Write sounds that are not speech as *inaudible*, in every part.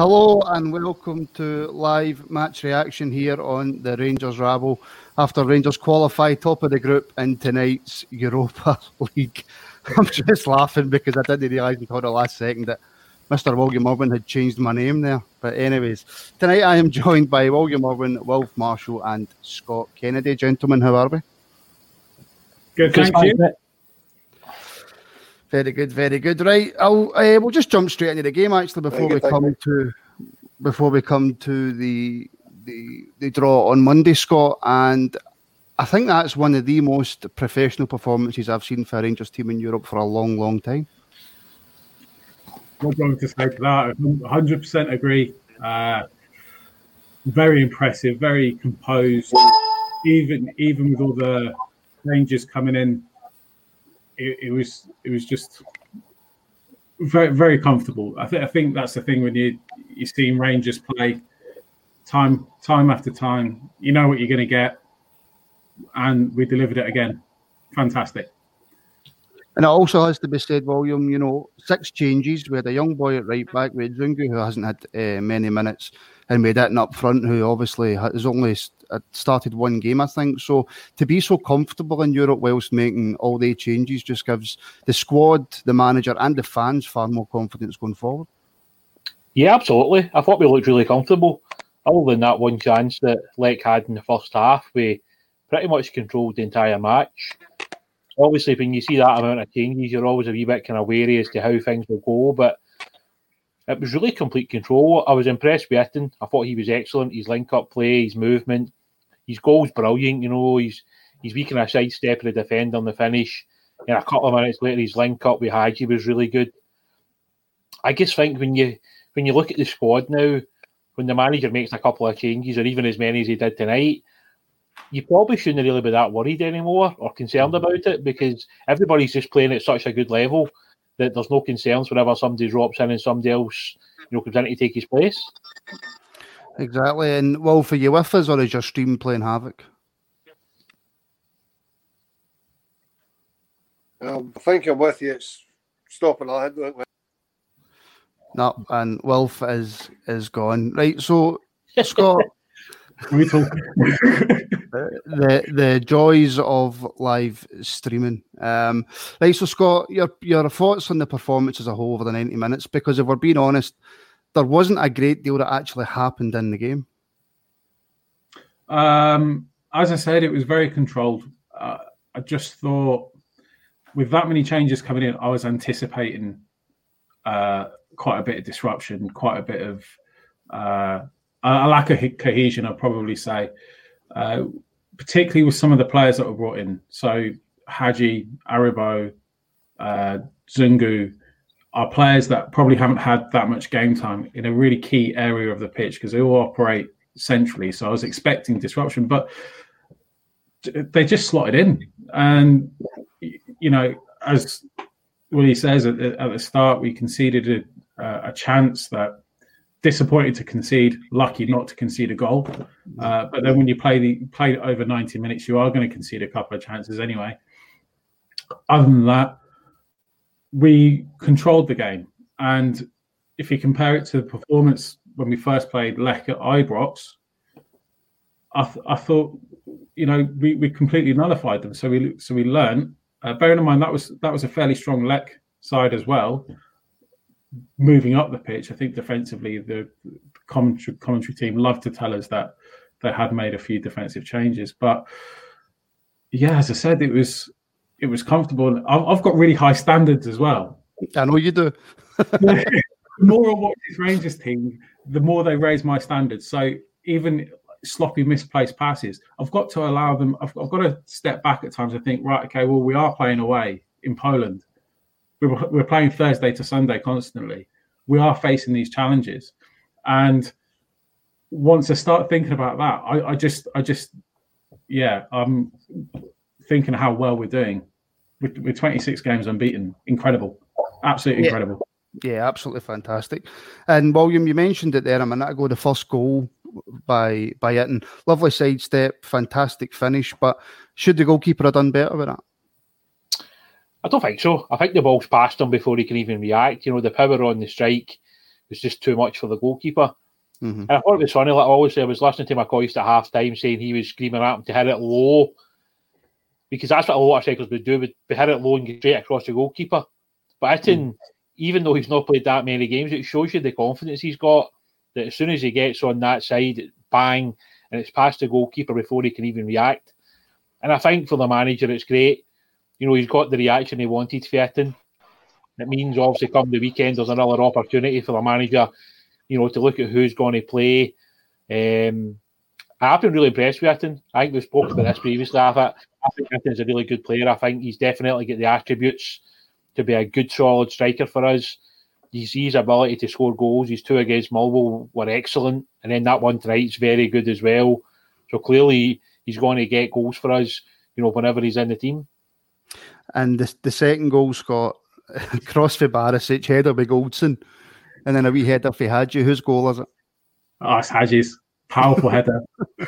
Hello and welcome to live match reaction here on the Rangers Rabble after Rangers qualify top of the group in tonight's Europa *laughs* League. I'm just laughing because I didn't realise until the last second that Mr. William Irwin had changed my name there. But anyways, tonight I am joined by William Irwin, Wilf Marshall and Scott Kennedy. Gentlemen, how are we? Good, thank you. Very good, very good. Right, I'll uh, we'll just jump straight into the game actually before we come to before we come to the the the draw on Monday, Scott. And I think that's one of the most professional performances I've seen for a Rangers team in Europe for a long, long time. Not going to say to that. 100% agree. Uh, very impressive, very composed. Even even with all the changes coming in, it, it was it was just very very comfortable. I think I think that's the thing when you you see Rangers play time time after time. You know what you're going to get, and we delivered it again. Fantastic. And it also has to be said, William, you know, six changes. We had a young boy at right back. We had Zungu, who hasn't had uh, many minutes. And we had Itten up front, who obviously has only uh, started one game, I think. So to be so comfortable in Europe whilst making all the changes just gives the squad, the manager, and the fans far more confidence going forward. Yeah, absolutely. I thought we looked really comfortable. Other than that one chance that Lech had in the first half, we pretty much controlled the entire match obviously when you see that amount of changes, you're always a wee bit kind of wary as to how things will go. But it was really complete control. I was impressed with Itten. I thought he was excellent. His link up play, his movement, his goal's brilliant. You know, he's he's weak in a sidestep of the defender on the finish. And a couple of minutes later, his link up with Hagi was really good. I just think when you when you look at the squad now, when the manager makes a couple of changes, or even as many as he did tonight, you probably shouldn't really be that worried anymore or concerned Mm-hmm. about it because everybody's just playing at such a good level that there's no concerns whenever somebody drops in and somebody else, you know, comes in to take his place. Exactly. And well, for you with us, or is your stream playing havoc? Um, I think I'm with you. It's stopping ahead. No, and Wilf is is gone. Right, so *laughs* Scott, *laughs* the the joys of live streaming. Um, right, so Scott, your your thoughts on the performance as a whole over the ninety minutes? Because if we're being honest, there wasn't a great deal that actually happened in the game. Um, as I said, it was very controlled. Uh, I just thought, with that many changes coming in, I was anticipating uh, quite a bit of disruption, quite a bit of uh, a lack of cohesion. I'd probably say, uh, particularly with some of the players that were brought in. So Hagi, Aribo, uh, Zungu are players that probably haven't had that much game time in a really key area of the pitch because they all operate centrally, so I was expecting disruption, but they just slotted in, and you know, as Willie says at the, at the start, we conceded a, a chance that disappointed to concede, lucky not to concede a goal. Uh, but then when you play the play over 90 minutes, you are going to concede a couple of chances anyway. Other than that, we controlled the game. And if you compare it to the performance when we first played Lech at Ibrox, I, th- I thought, you know, we, we completely nullified them. So we so we learned. Uh, bearing in mind that was that was a fairly strong Lech side as well moving up the pitch. I think defensively, the commentary, commentary team loved to tell us that they had made a few defensive changes. But yeah, as I said, it was it was comfortable. I've got really high standards as well. I know you do. *laughs* the more I watch this Rangers team, the more they raise my standards. So even sloppy misplaced passes, I've got to allow them. I've, I've got to step back at times and think, right, okay, well, we are playing away in Poland we're, we're playing Thursday to Sunday constantly. We are facing these challenges, and once I start thinking about that, I, I just, I just, yeah, I'm thinking how well we're doing. With, with 26 games unbeaten, incredible, absolutely yeah. incredible. Yeah, absolutely fantastic. And William, you mentioned it there a minute ago. The first goal by by Itten, lovely sidestep, fantastic finish. But should the goalkeeper have done better with that? I don't think so. I think the ball's passed him before he can even react. You know, the power on the strike was just too much for the goalkeeper. Mm-hmm. And I thought it was funny. Like obviously, I was listening to McCoist at half time saying he was screaming at him to hit it low because that's what a lot of cyclists would do: would hit it low and get straight across the goalkeeper. But Itten, mm-hmm. even though he's not played that many games, it shows you the confidence he's got. That as soon as he gets on that side, bang, and it's past the goalkeeper before he can even react. And I think for the manager, it's great you know, he's got the reaction he wanted for. It means obviously come the weekend there's another opportunity for the manager, you know, to look at who's going to play. Um, I've been really impressed with Itten. I think we've spoken about this previously. I, think Itten's a really good player. I think he's definitely got the attributes to be a good, solid striker for us. He's his ability to score goals. His two against Millwall were excellent, and then that one tonight's very good as well. So clearly, he's going to get goals for us. You know, whenever he's in the team. And the, the second goal, Scott, *laughs* cross for Barisic, header by Goldson, and then a wee header for Hagi. Whose goal is it? Oh, it's Hagi's. Powerful header. *laughs*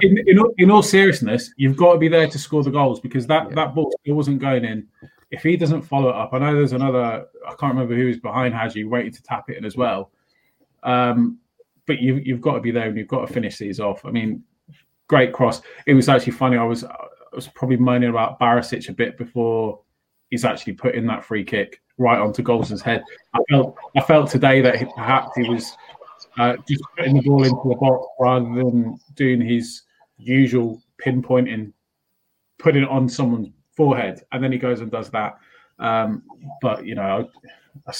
In, in, all, in, all seriousness, you've got to be there to score the goals because that, yeah. that ball still wasn't going in. If he doesn't follow it up, I know there's another, I can't remember who was behind Hagi waiting to tap it in as well. Um, but you, you've got to be there and you've got to finish these off. I mean, great cross. It was actually funny. I was was probably moaning about Barisic a bit before he's actually put in that free kick right onto Goldson's head. I felt I felt today that he, perhaps he was uh, just putting the ball into the box rather than doing his usual pinpointing, putting it on someone's forehead, and then he goes and does that. Um, but you know, I,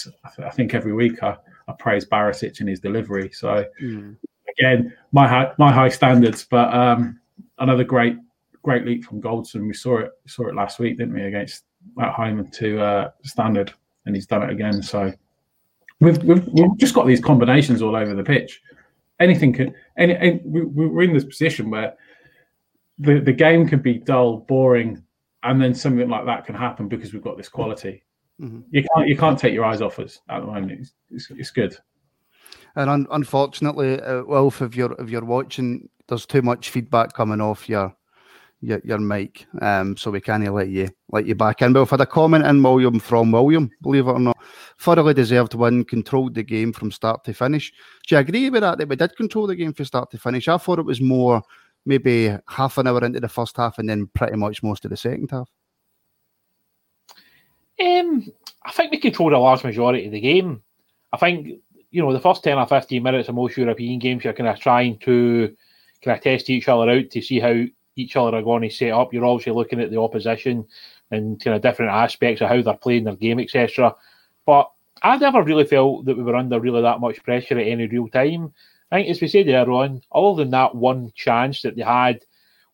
I, think every week I, I praise Barisic and his delivery. So mm. again, my high, my high standards, but um, another great great leap from Goldson. We saw it saw it last week, didn't we, against at home to uh, Standard, and he's done it again. So we've, we've, we've just got these combinations all over the pitch. Anything can, any, any we, we're in this position where the the game can be dull, boring, and then something like that can happen because we've got this quality. Mm-hmm. You can't you can't take your eyes off us at the moment. It's, it's, it's good. And un- unfortunately, uh, Wilf, if you're if you're watching, there's too much feedback coming off your your, your mic, um, so we can't let you let you back in. But we've had a comment in William from William, believe it or not. Thoroughly deserved win, controlled the game from start to finish. Do you agree with that? That we did control the game from start to finish. I thought it was more maybe half an hour into the first half and then pretty much most of the second half. Um, I think we controlled a large majority of the game. I think you know the first ten or fifteen minutes of most European games, you're kind of trying to kind of test each other out to see how each other are going to set up. You're obviously looking at the opposition and kind of different aspects of how they're playing their game, etc. But I never really felt that we were under really that much pressure at any real time. I think, as we said earlier on, other than that one chance that they had,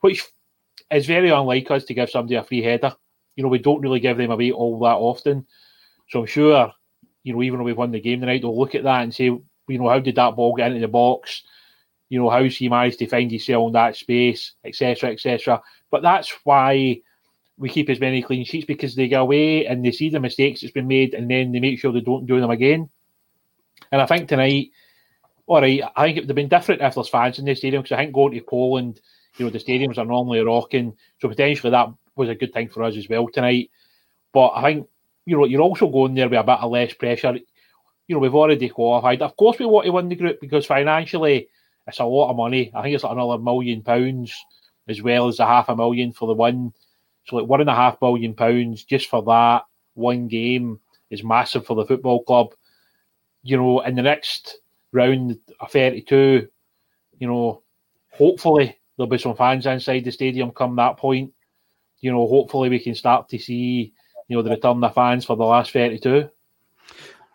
which is very unlike us to give somebody a free header. You know, we don't really give them away all that often. So I'm sure, you know, even though we've won the game tonight, they'll look at that and say, you know, how did that ball get into the box? You know, how's he managed to find himself in that space, etc., etc. But that's why we keep as many clean sheets because they go away and they see the mistakes that's been made and then they make sure they don't do them again. And I think tonight, all right, I think it would have been different if there's fans in the stadium because I think going to Poland, you know, the stadiums are normally rocking. So potentially that was a good thing for us as well tonight. But I think, you know, you're also going there with a bit of less pressure. You know, we've already qualified. Of course, we want to win the group because financially it's a lot of money. I think it's like another million pounds as well as a half a million for the win. So like one and a half million pounds just for that one game is massive for the football club. You know, in the next round of 32, you know, hopefully there'll be some fans inside the stadium come that point. You know, hopefully we can start to see, you know, the return of fans for the last 32.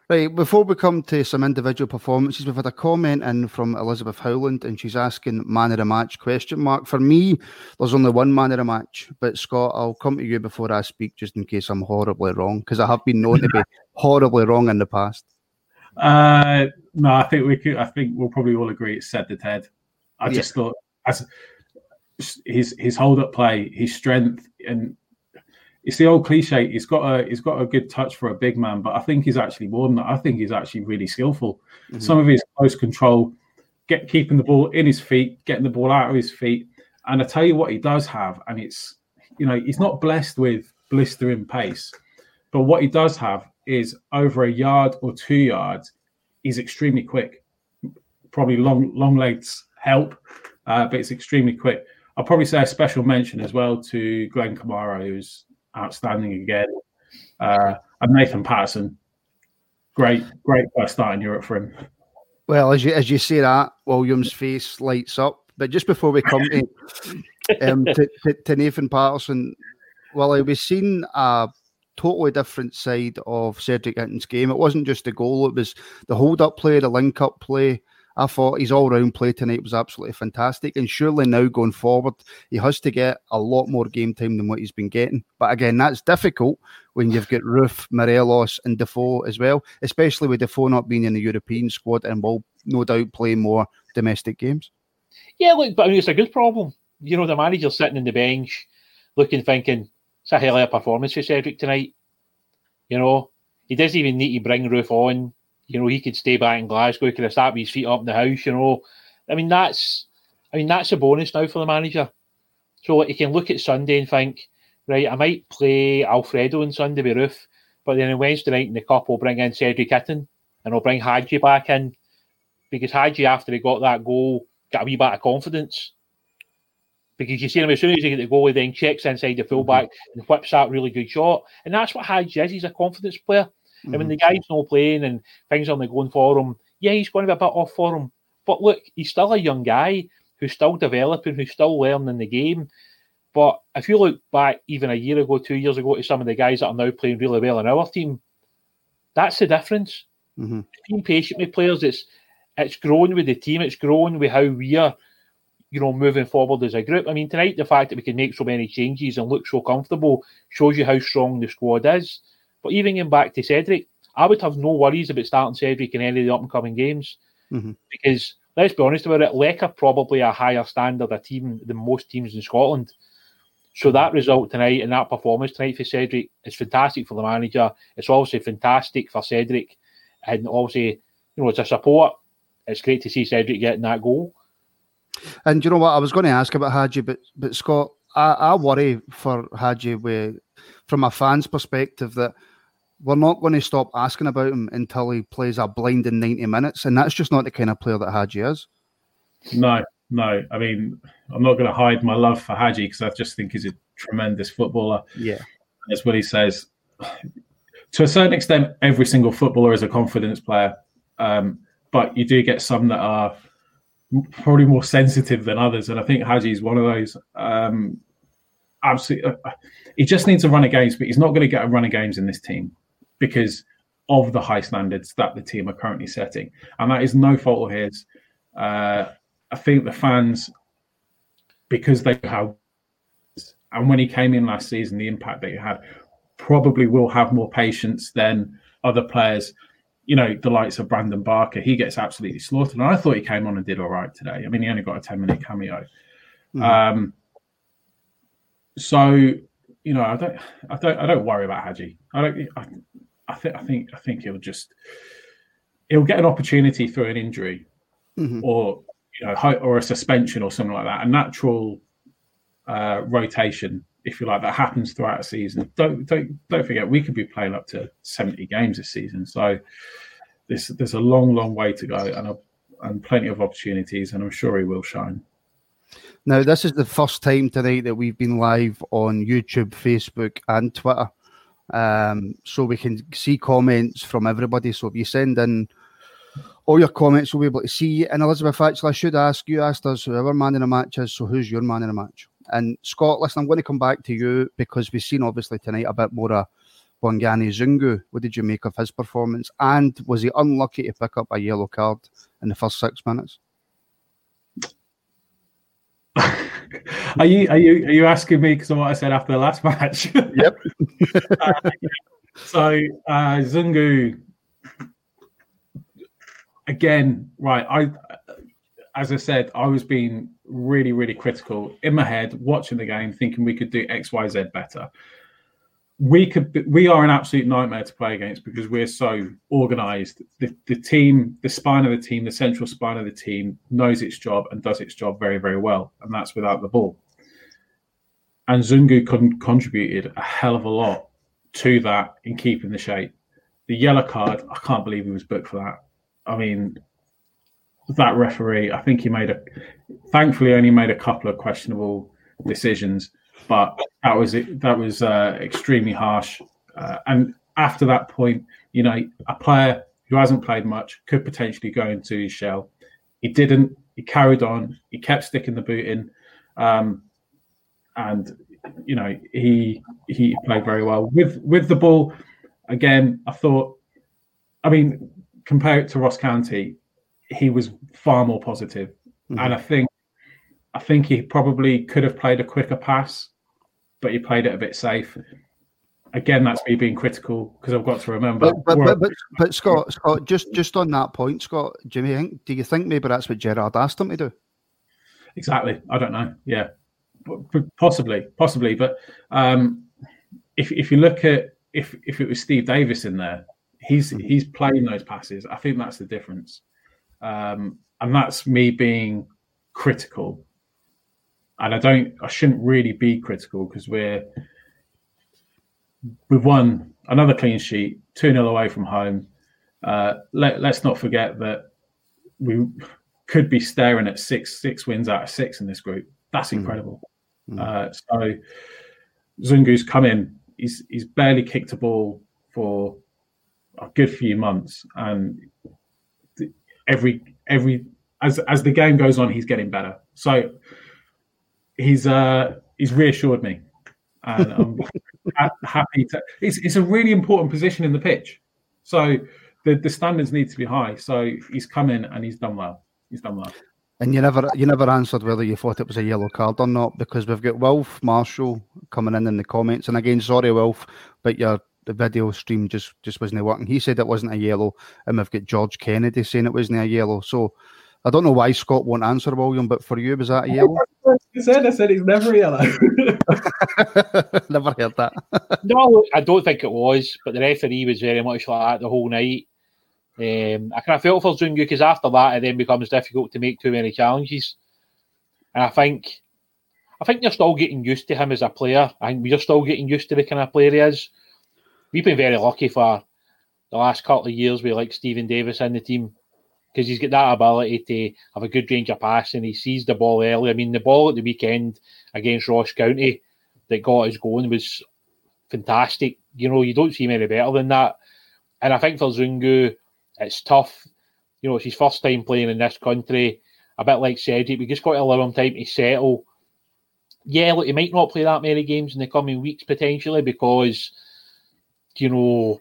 Right, before we come to some individual performances, we've had a comment in from Elizabeth Howland, and she's asking man of the match question mark. For me, there's only one man of the match, but Scott, I'll come to you before I speak, just in case I'm horribly wrong, because I have been known to be *laughs* horribly wrong in the past. Uh, no, I think we could. I think we'll probably all agree it's said the Ted. I yeah. just thought as his his hold up play, his strength, and it's the old cliche. He's got a he's got a good touch for a big man, but I think he's actually more than that. I think he's actually really skillful. Mm-hmm. Some of his close control, get keeping the ball in his feet, getting the ball out of his feet, and I tell you what he does have, and it's you know he's not blessed with blistering pace, but what he does have is over a yard or two yards, he's extremely quick. Probably long long legs help, uh, but it's extremely quick. I'll probably say a special mention as well to Glen Kamara, who's outstanding again. Uh, and Nathan Patterson, great, great first start in Europe for him. Well, as you as you say that, Williams' face lights up. But just before we come to, *laughs* um, to, to, to, Nathan Patterson, well, we've seen a totally different side of Cedric Itten's game. It wasn't just the goal; it was the hold-up play, the link-up play, I thought his all round play tonight was absolutely fantastic. And surely now going forward, he has to get a lot more game time than what he's been getting. But again, that's difficult when you've got Roofe, Morelos, and Defoe as well, especially with Defoe not being in the European squad and will no doubt play more domestic games. Yeah, look, but I mean, it's a good problem. You know, the manager's sitting in the bench looking, thinking, it's a hell of a performance for Cedric tonight. You know, he doesn't even need to bring Roofe on you know, he could stay back in Glasgow, he could have started his feet up in the house, you know. I mean, that's I mean, that's a bonus now for the manager. So like, he can look at Sunday and think, right, I might play Alfredo on Sunday with Roofe, but then on Wednesday night in the cup we'll bring in Cedric Itten and we'll bring Hagi back in. Because Hagi, after he got that goal, got a wee bit of confidence. Because you see him as soon as he get the goal, he then checks inside the fullback mm-hmm. and whips that really good shot. And that's what Hagi is. He's a confidence player. Mm-hmm. And when the guy's not playing and things are not going for him, yeah, he's going to be a bit off for him. But look, he's still a young guy who's still developing, who's still learning the game. But if you look back even a year ago, two years ago, to some of the guys that are now playing really well in our team, that's the difference. Mm-hmm. Being patient with players, it's it's grown with the team, it's grown with how we are, you know, moving forward as a group. I mean, tonight the fact that we can make so many changes and look so comfortable shows you how strong the squad is. But even going back to Cedric, I would have no worries about starting Cedric in any of the up and coming games mm-hmm. because let's be honest about it, are probably a higher standard a team than most teams in Scotland. So that result tonight and that performance tonight for Cedric is fantastic for the manager. It's obviously fantastic for Cedric, and obviously, you know, as a support, it's great to see Cedric getting that goal. And you know what? I was going to ask about Hagi, but but Scott, I, I worry for Hagi with from a fan's perspective that we're not going to stop asking about him until he plays a blinding 90 minutes. And that's just not the kind of player that Hagi is. No, no. I mean, I'm not going to hide my love for Hagi because I just think he's a tremendous footballer. Yeah. That's what he says. To a certain extent, every single footballer is a confidence player. Um, but you do get some that are probably more sensitive than others. And I think Hagi is one of those. Um, absolutely. Uh, he just needs a run of games, but he's not going to get a run of games in this team because of the high standards that the team are currently setting. And that is no fault of his. Uh, I think the fans, because they have, and when he came in last season, the impact that he had, probably will have more patience than other players. you know, the likes of Brandon Barker, he gets absolutely slaughtered. And I thought he came on and did all right today. I mean, he only got a 10 minute cameo. Mm-hmm. Um, so, you know, I don't, I don't, I don't worry about Hagi. I don't, I, I think, I think, I think he'll just, he'll get an opportunity through an injury mm-hmm. or, you know, or a suspension or something like that. A natural uh, rotation if you like, that happens throughout a season. Don't don't don't forget, we could be playing up to seventy games this season. So there's there's a long, long way to go, and a, and plenty of opportunities, and I'm sure he will shine. Now, this is the first time tonight that we've been live on YouTube, Facebook, and Twitter. Um, so we can see comments from everybody. So if you send in all your comments, we'll be able to see. And Elizabeth, actually, I should ask you asked us who our man in the match is. So who's your man in the match? And Scott, listen, I'm going to come back to you because we've seen obviously tonight a bit more of Bongani Zungu. What did you make of his performance? And was he unlucky to pick up a yellow card in the first six minutes? Are you are you are you asking me because of what I said after the last match? *laughs* Yep. uh, *laughs* so uh, Zungu again, right? I as I said, I was being really, really critical in my head, watching the game, thinking we could do X, Y, Z better. We could, be, we are an absolute nightmare to play against because we're so organised. The, the team, the spine of the team, the central spine of the team knows its job and does its job very, very well, and that's without the ball. And Zungu con- contributed a hell of a lot to that in keeping the shape. The yellow card, I can't believe he was booked for that. I mean, that referee, I think he made a, thankfully, only made a couple of questionable decisions, but that was it. That was uh, extremely harsh. Uh, and after that point, you know, a player who hasn't played much could potentially go into his shell. He didn't. He carried on. He kept sticking the boot in, um, and you know, he he played very well with with the ball. Again, I thought. I mean, compare it to Ross County he was far more positive. Mm-hmm. and I think I think he probably could have played a quicker pass, but he played it a bit safe. Again, that's me being critical because I've got to remember. But but, but, but, Scott, Scott, just just on that point, Scott, Jimmy, do you think maybe that's what Gerrard asked him to do? Exactly. I don't know. Yeah, possibly, possibly. But um, if if you look at if if it was Steve Davis in there, he's mm-hmm. he's playing those passes. I think that's the difference. Um, and that's me being critical. And I don't, I shouldn't really be critical because we're, we've won another clean sheet, 2 0 away from home. Uh, let, let's not forget that we could be staring at six six wins out of six in this group. That's hmm. incredible. Mm. Uh, so Zungu's come in. He's he's barely kicked a ball for a good few months, and every every as as the game goes on, he's getting better. So he's uh he's reassured me, and I'm *laughs* happy to. It's it's a really important position in the pitch, so the the standards need to be high. So he's come in and he's done well. He's done well. And you never you never answered whether you thought it was a yellow card or not because we've got Wilf Marshall coming in in the comments. And again, sorry, Wilf, but you're the video stream just just wasn't working. He said it wasn't a yellow, and we've got George Kennedy saying it wasn't a yellow. So I don't know why Scott won't answer, William, but for you, was that a yellow? I *laughs* said, I said it's never yellow. *laughs* never heard that. *laughs* no, I don't think it was, but the referee was very much like that the whole night. Um, I kind of felt for Zungu because after that, it then becomes difficult to make too many challenges. And I think, I think you're still getting used to him as a player. I think we're still getting used to the kind of player he is we've been very lucky for the last couple of years with like Steven Davis in the team because he's got that ability to have a good range of passing. He sees the ball early. I mean, the ball at the weekend against Ross County that got us going was fantastic. You know, you don't see many better than that. And I think for Zungu, it's tough. You know, it's his first time playing in this country. A bit like Cedric, we just got to allow him time to settle. Yeah, look, he might not play that many games in the coming weeks potentially because you know,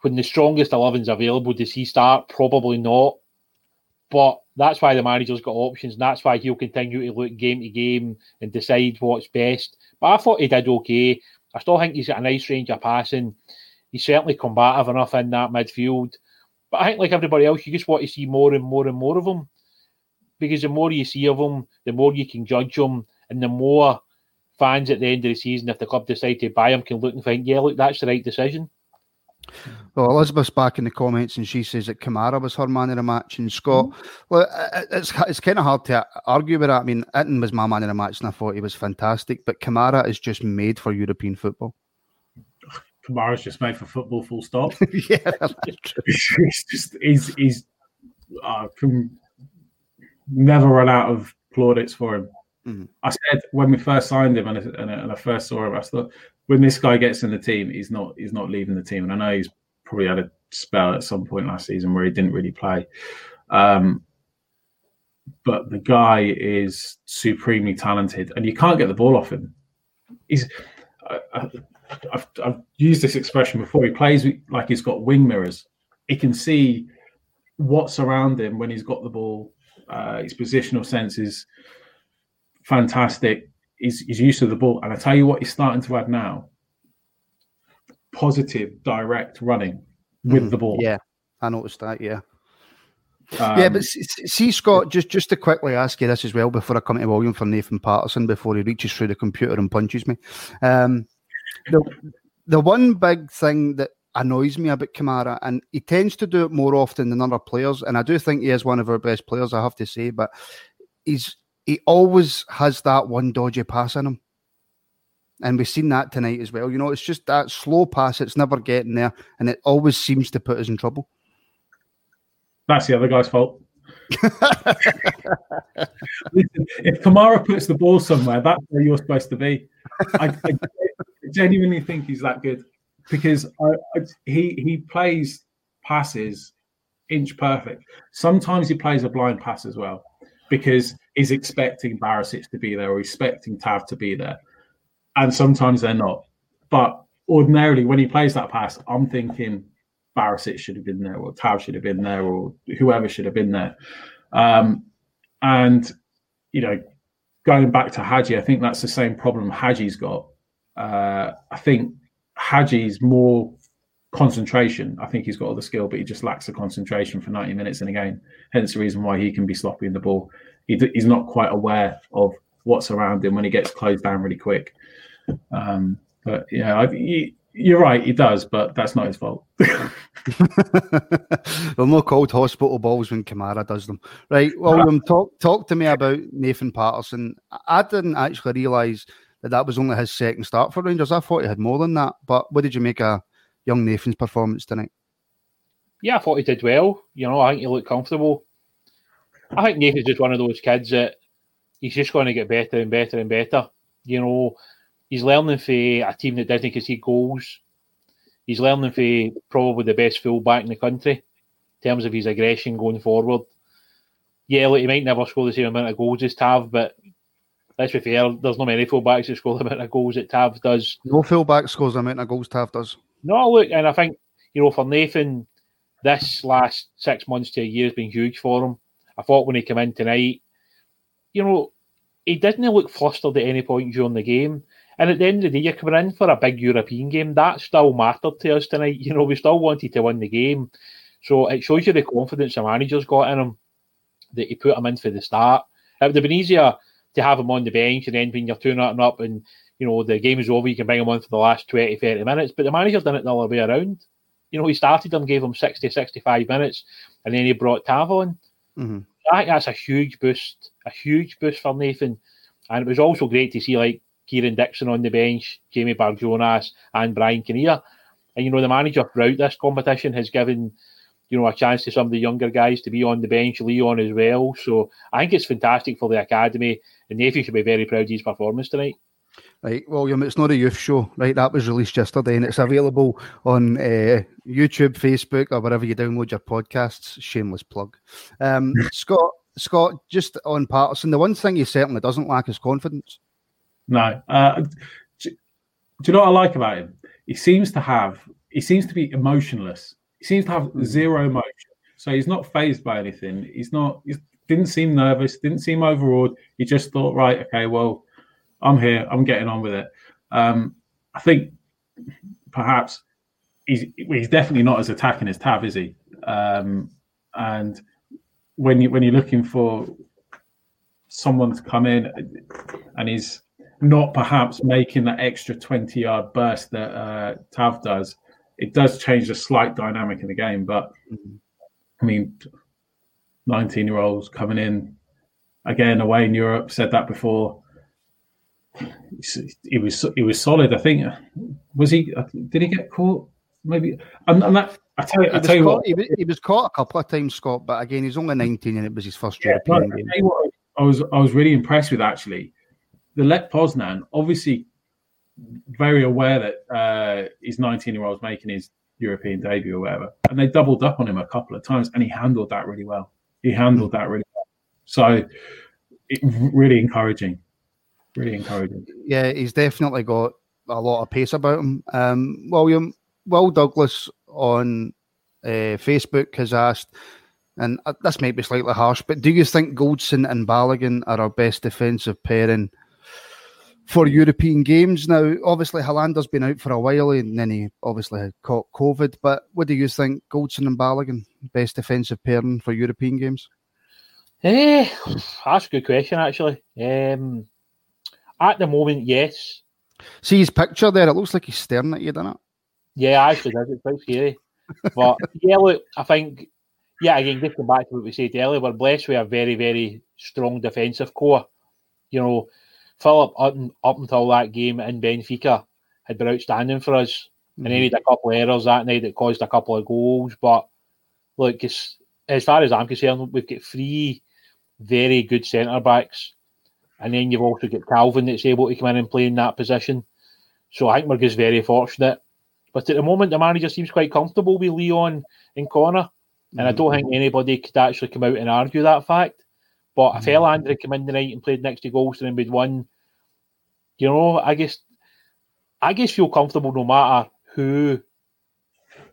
when the strongest 11's available, does he start? Probably not. But that's why the manager's got options, and that's why he'll continue to look game to game and decide what's best. But I thought he did okay. I still think he's got a nice range of passing. He's certainly combative enough in that midfield. But I think, like everybody else, you just want to see more and more and more of them because the more you see of them, the more you can judge them, and the more fans at the end of the season, if the club decide to buy them, can look and think, yeah, look, that's the right decision. Well, Elizabeth's back in the comments and she says that Kamara was her man in the match. And Scott, mm-hmm. well, it's it's kind of hard to argue with that. I mean, Itten was my man in the match and I thought he was fantastic, but Kamara is just made for European football. Kamara's just made for football, full stop. *laughs* yeah, *laughs* he's just he's he's uh, can never run out of plaudits for him. Mm-hmm. I said when we first signed him and and I, and I first saw him, I thought when this guy gets in the team, he's not he's not leaving the team. And I know he's probably had a spell at some point last season where he didn't really play. Um, but the guy is supremely talented, and you can't get the ball off him. He's I, have I've used this expression before. He plays like he's got wing mirrors. He can see what's around him when he's got the ball. Uh, his positional sense is fantastic. He's, he's used to the ball. And I tell you what, he's starting to add now positive, direct running with mm, the ball. Yeah, I noticed that. Yeah. Um, yeah, but see, Scott, just just to quickly ask you this as well before I come to William for Nathan Patterson before he reaches through the computer and punches me. Um, the the one big thing that annoys me about Kamara, and he tends to do it more often than other players, and I do think he is one of our best players, I have to say, but he's he always has that one dodgy pass in him. And we've seen that tonight as well. You know, it's just that slow pass, it's never getting there, and it always seems to put us in trouble. That's the other guy's fault. Listen, if Kamara puts the ball somewhere, that's where you're supposed to be. I, I genuinely think he's that good because I, I, he he plays passes inch perfect. Sometimes he plays a blind pass as well because he's expecting Barisic to be there or expecting Tav to be there. And sometimes they're not. But ordinarily, when he plays that pass, I'm thinking Barisic should have been there or Tav should have been there or whoever should have been there. Um, and, you know, going back to Hagi, I think that's the same problem Hagi's got. Uh, I think Hagi's more concentration. I think he's got all the skill, but he just lacks the concentration for 90 minutes in a game. Hence the reason why he can be sloppy in the ball. He, he's not quite aware of what's around him when he gets closed down really quick. Um, but yeah, I, he, you're right, he does, but that's not his fault. *laughs* well, more called hospital balls when Kamara does them. Right, William, talk talk to me about Nathan Patterson. I didn't actually realise that that was only his second start for Rangers. I thought he had more than that. But what did you make of young Nathan's performance tonight? Yeah, I thought he did well. You know, I think he looked comfortable. I think Nathan's just one of those kids that he's just going to get better and better and better. You know, he's learning for a team that doesn't concede goals. He's learning for probably the best fullback in the country in terms of his aggression going forward. Yeah, look, he might never score the same amount of goals as Tav, but let's be fair, there's not many fullbacks that score the amount of goals that Tav does. No fullback scores the amount of goals Tav does. No, look, and I think, you know, for Nathan, this last six months to a year has been huge for him. I thought when he came in tonight, you know, he didn't look flustered at any point during the game. And at the end of the day, you're coming in for a big European game. That still mattered to us tonight. You know, we still wanted to win the game. So it shows you the confidence the manager's got in him that he put him in for the start. It would have been easier to have him on the bench and then when you're 2 nothing up and you know the game is over, you can bring him on for the last 20, 30 minutes. But the manager done it the other way around. You know, he started him, gave him 60, 65 minutes, and then he brought Tav on. Mm-hmm. I think that's a huge boost, a huge boost for Nathan. And it was also great to see like Kieran Dixon on the bench, Jamie Barjonas, and Brian Kinnear. And you know, the manager throughout this competition has given, you know, a chance to some of the younger guys to be on the bench, Leon as well. So I think it's fantastic for the academy, and Nathan should be very proud of his performance tonight. Right, William, it's not a youth show, right? That was released yesterday and it's available on uh, YouTube, Facebook, or wherever you download your podcasts. Shameless plug. Um, *laughs* Scott, Scott, just on Patterson, the one thing he certainly doesn't lack is confidence. No. Uh, do, do, you know what I like about him? He seems to have, he seems to be emotionless. He seems to have mm. zero emotion. So he's not phased by anything. He's not, he didn't seem nervous, didn't seem overawed. He just thought, right, okay, well, I'm here. I'm getting on with it. Um, I think perhaps he's he's definitely not as attacking as Tav, is he? Um, and when you when you're looking for someone to come in and he's not perhaps making that extra 20 yard burst that uh, Tav does, it does change the slight dynamic in the game. But I mean, 19 year olds coming in again away in Europe, said that before. He was he was solid. I think was he? Did he get caught? Maybe. And, and that I tell you, I He was, tell you caught, what. he, was, he was caught a couple of times, Scott, but again, he's only 19 and it was his first Yeah, European I game. what, I was I was really impressed with actually. The Lech Poznan, obviously, very aware that uh, his 19 year old's making his European debut or whatever, and they doubled up on him a couple of times, and he handled that really well. He handled that really well. So, it, really encouraging, really encouraging. yeah, he's definitely got a lot of pace about him. Um, William Will Douglas on uh, Facebook has asked, and uh, this might be slightly harsh, but do you think Goldson and Balogun are our best defensive pairing for European games? Now, obviously, Helander's been out for a while, and then he obviously had caught COVID. But what do you think, Goldson and Balogun, best defensive pairing for European games? Eh, that's a good question, actually. Um, at the moment, yes. See his picture there; it looks like he's staring at you, doesn't it? Yeah, actually, does. It's quite scary. But *laughs* yeah, look, I think, yeah, again, just going back to what we said earlier, we're blessed with a very, very strong defensive core. You know, Filip up, up until that game in Benfica had been outstanding for us, and then he mm-hmm. had a couple of errors that night that caused a couple of goals. But look, as far as I'm concerned, we've got three very good centre backs, and then you've also got Calvin that's able to come in and play in that position. So I think just very fortunate. But at the moment, the manager seems quite comfortable with Leon and Connor, and I don't mm-hmm. think anybody could actually come out and argue that fact. But if mm-hmm. Helander had come in tonight and played next to Goldson and we'd won, you know, I guess I guess feel comfortable no matter who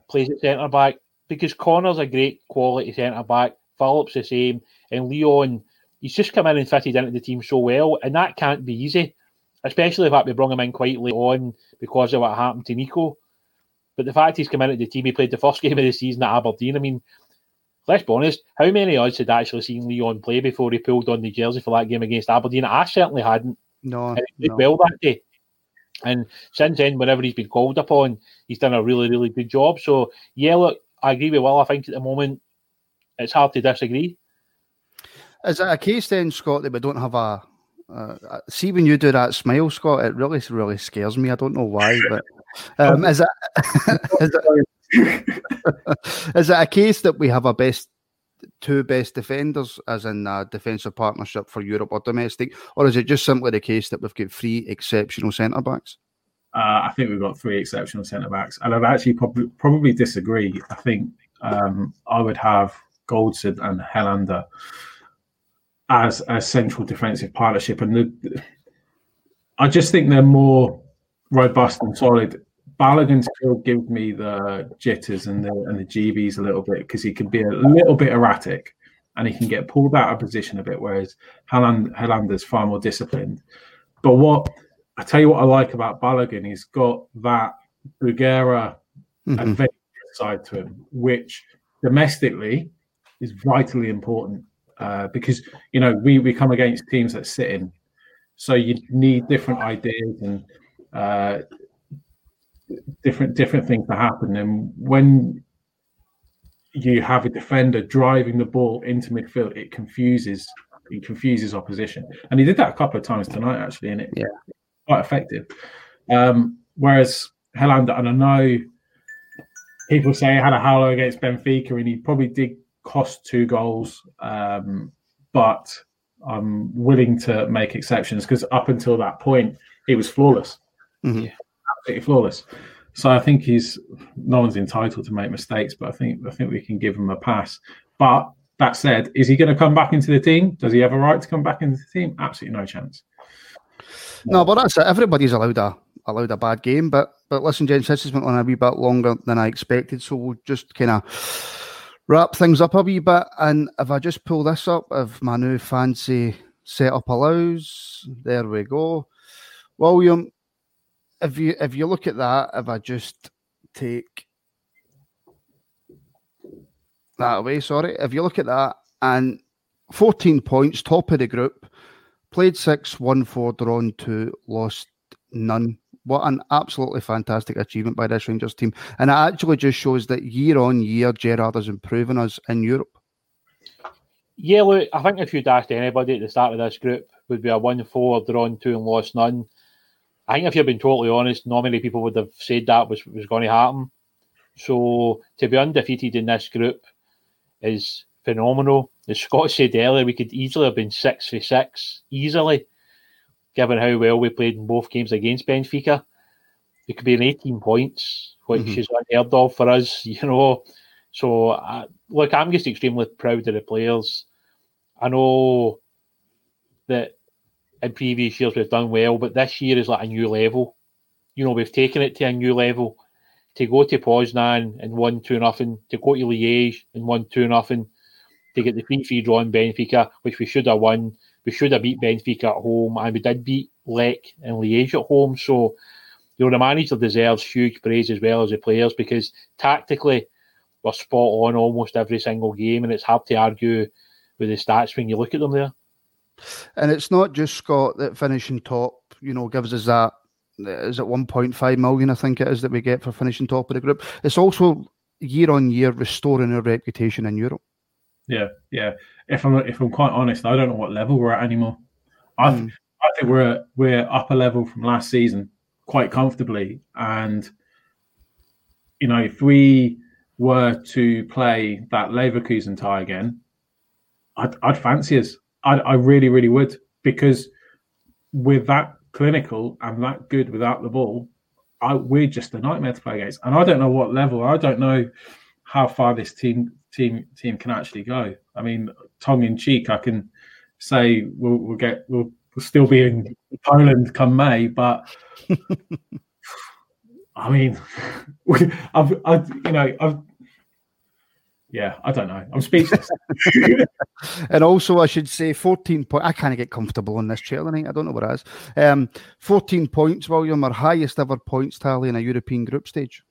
plays at centre back because Connor's a great quality centre back, Phillips the same, and Leon, he's just come in and fitted into the team so well, and that can't be easy, especially if we bring him in quite late on because of what happened to Nico. But the fact he's come into the team, he played the first *laughs* game of the season at Aberdeen. I mean, let's be honest, how many of us had actually seen Leon play before he pulled on the jersey for that game against Aberdeen? I certainly hadn't. No, And he did no. well that day. And since then, whenever he's been called upon, he's done a really, really good job. So, yeah, look, I agree with Will. I think at the moment, it's hard to disagree. Is it a case then, Scott, that we don't have a? Uh, see, when you do that smile, Scott, it really, really scares me. I don't know why, but um, is it *laughs* is it, *laughs* is it a case that we have a best two best defenders, as in a defensive partnership for Europe or domestic, or is it just simply the case that we've got three exceptional centre backs? Uh, I think we've got three exceptional centre backs, and I'd actually probably probably disagree. I think um, I would have Goldson and Helander as a central defensive partnership, and the, I just think they're more robust and solid. Balogun still gives me the jitters and the and the GBs a little bit because he can be a little bit erratic and he can get pulled out of position a bit, whereas Heland, Helander's far more disciplined. But what I tell you what I like about Balogun, he's got that Bugera mm-hmm. adventure side to him, which domestically is vitally important uh, because you know we we come against teams that sit in, so you need different ideas and uh, different different things to happen. And when you have a defender driving the ball into midfield, it confuses it confuses opposition. And he did that a couple of times tonight, actually, and it yeah quite effective. Um, whereas Helander, and I know people say he had a howler against Benfica, and he probably did cost two goals, um, but I'm willing to make exceptions because up until that point, he was flawless, Mhm. absolutely flawless. So I think he's no one's entitled to make mistakes, but I think I think we can give him a pass. But that said, is he going to come back into the team? Does he have a right to come back into the team? Absolutely no chance. No, but that's it. Everybody's allowed a allowed a bad game. But but listen, gents, this has went on a wee bit longer than I expected, so we'll just kind of wrap things up a wee bit. And if I just pull this up, if my new fancy setup allows, there we go. William, if you if you look at that, if I just take that way. Sorry, if you look at that, and 14 points, top of the group, played six, won four, drawn two, lost none. What an absolutely fantastic achievement by this Rangers team. And it actually just shows that year on year, Gerrard is improving us in Europe. Yeah, look, I think if you'd asked anybody at the start of this group, would be a 1 4, drawn two, and lost none. I think if you've been totally honest, not many people would have said that was, was going to happen. So to be undefeated in this group is phenomenal. As Scott said earlier, we could easily have been six for six, easily, given how well we played in both games against Benfica. It could be an 18 points, which mm-hmm. is unheard of for us, *laughs* you know. So, uh, look, I'm just extremely proud of the players. I know that in previous years we've done well, but this year is like a new level. You know, we've taken it to a new level. To go to Poznan and one two nothing, to go to Liège and one two nothing, to get the three three draw in Benfica, which we should have won. We should have beat Benfica at home, and we did beat Lech and Liège at home. So, you know, the manager deserves huge praise as well as the players because tactically we're spot on almost every single game, and it's hard to argue with the stats when you look at them there. And it's not just Scott that finishing top, you know, gives us that. Is it 1.5 million? I think it is that we get for finishing top of the group. It's also year on year restoring our reputation in Europe. Yeah, yeah. If I'm if I'm quite honest, I don't know what level we're at anymore. I mm. I think we're we're up a level from last season quite comfortably, and you know if we were to play that Leverkusen tie again, I'd, I'd fancy us. I, I really, really would because with that clinical and that good without the ball, I, we're just a nightmare to play against. And I don't know what level. I don't know how far this team team team can actually go. I mean, tongue in cheek, I can say we'll, we'll get we'll, we'll still be in Poland come May, but *laughs* I mean, *laughs* I've, I've you know I've yeah, I don't know. I'm speechless. *laughs* and also, I should say, 14 points. I can't get comfortable on this chair tonight. I don't know what it is. Um, 14 points, William, our highest ever points tally in a European group stage.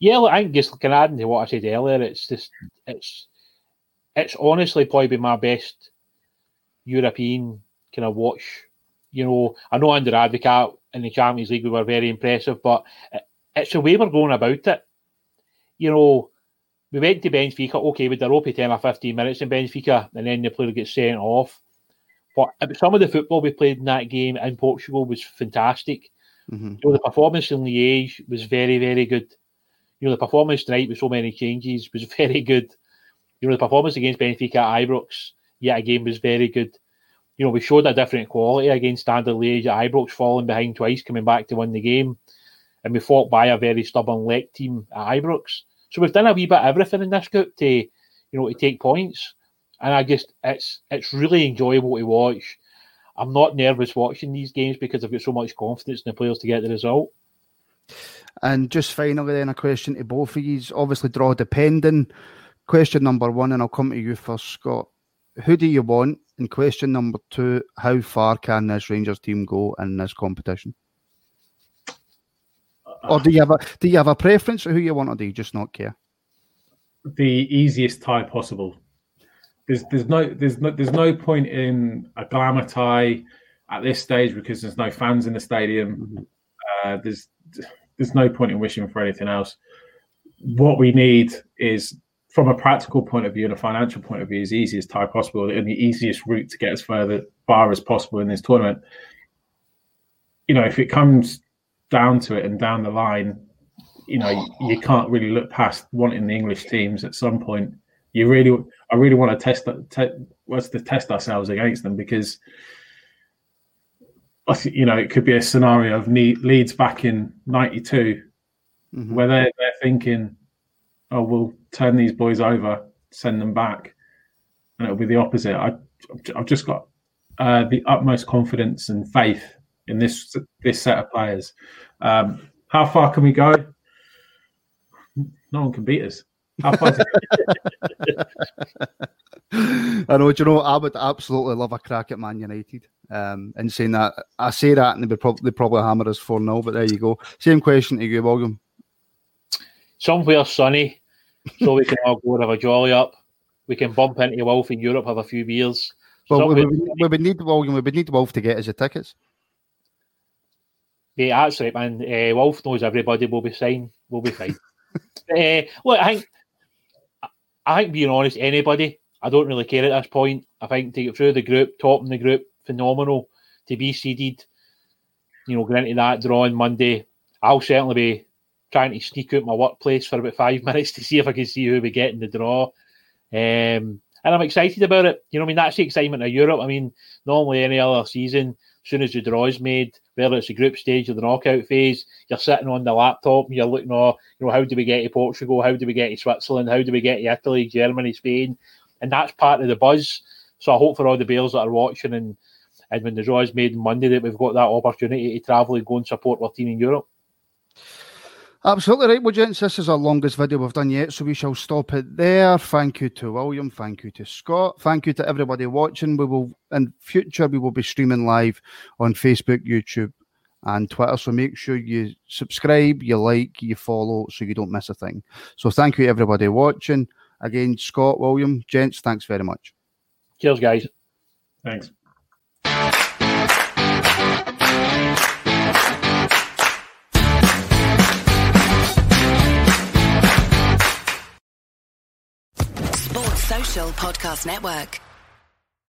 Yeah, look, I think just looking adding to what I said earlier, it's just it's it's honestly probably been my best European kind of watch. You know, I know under Advocaat in the Champions League we were very impressive, but it's the way we're going about it. You know, we went to Benfica, okay, with the ropey 10 or 15 minutes in Benfica, and then the player gets sent off. But some of the football we played in that game in Portugal was fantastic. Mm-hmm. You know, the performance in Liège was very, very good. You know, the performance tonight with so many changes was *laughs* very good. You know, the performance against Benfica at Ibrox, yet again, was very good. You know, we showed a different quality against Standard Liège at Ibrox, falling behind twice, coming back to win the game. And we fought by a very stubborn Lech team at Ibrox. So we've done a wee bit of everything in this group to, you know, to take points. And I just it's it's really enjoyable to watch. I'm not nervous watching these games because I've got so much confidence in the players to get the result. And just finally, then a question to both of you. Obviously, draw depending. Question number one, and I'll come to you first, Scott. Who do you want? And question number two, how far can this Rangers team go in this competition? or do you have a do you have a preference for who you want, or do you just not care? The easiest tie possible. There's there's no there's no there's no point in a glamour tie at this stage because there's no fans in the stadium. Mm-hmm. Uh, there's there's no point in wishing for anything else. What we need is, from a practical point of view and a financial point of view, is as tie possible and the easiest route to get as further far as possible in this tournament. You know, if it comes down to it and down the line, you know, you can't really look past wanting the English teams at some point. You really, I really want to test. Te- what's to test ourselves against them because, *laughs* you know, it could be a scenario of Leeds back in '92, mm-hmm. where they're, they're thinking, "Oh, we'll turn these boys over, send them back," and it'll be the opposite. I, I've just got uh, the utmost confidence and faith in this this set of players. Um, how far can we go? No one can beat us. How far? *laughs* *laughs* *laughs* I know. Do you know? I would absolutely love a crack at Man United. Um, and saying that, I say that, and they would probably, probably hammer us for now. But there you go. Same question to you, William. Somewhere sunny, so we can all go and have a jolly up. We can bump into Wilf in Europe, have a few beers. Well, we, Something- we, we would need. We would need Wilf to get us the tickets. Yeah, that's right, man. Uh, Wilf knows everybody will be fine. We'll be fine. uh, *laughs* look, I think, I think being honest, anybody, I don't really care at this point. I think to get through the group, top in the group, phenomenal. To be seeded, you know, going into that draw on Monday, I'll certainly be trying to sneak out my workplace for about five *laughs* minutes to see if I can see who we get in the draw. Um, and I'm excited about it. You know, I mean, that's the excitement of Europe. I mean, normally any other season, as soon as the draw is made, whether it's the group stage or the knockout phase, you're sitting on the laptop and you're looking, oh, you know, how do we get to Portugal? How do we get to Switzerland? How do we get to Italy, Germany, Spain? And that's part of the buzz. So I hope for all the Bears that are watching and, and when the draw is made Monday that we've got that opportunity to travel and go and support our team in Europe. Absolutely right. Well, gents, this is our longest video we've done yet, so we shall stop it there. Thank you to William. Thank you to Scott. Thank you to everybody watching. We will, in future, we will be streaming live on Facebook, YouTube, and Twitter. So make sure you subscribe, you like, you follow, so you don't miss a thing. So thank you, everybody watching. Again, Scott, William, gents, thanks very much. Cheers, guys. Thanks. Sports Social Podcast Network.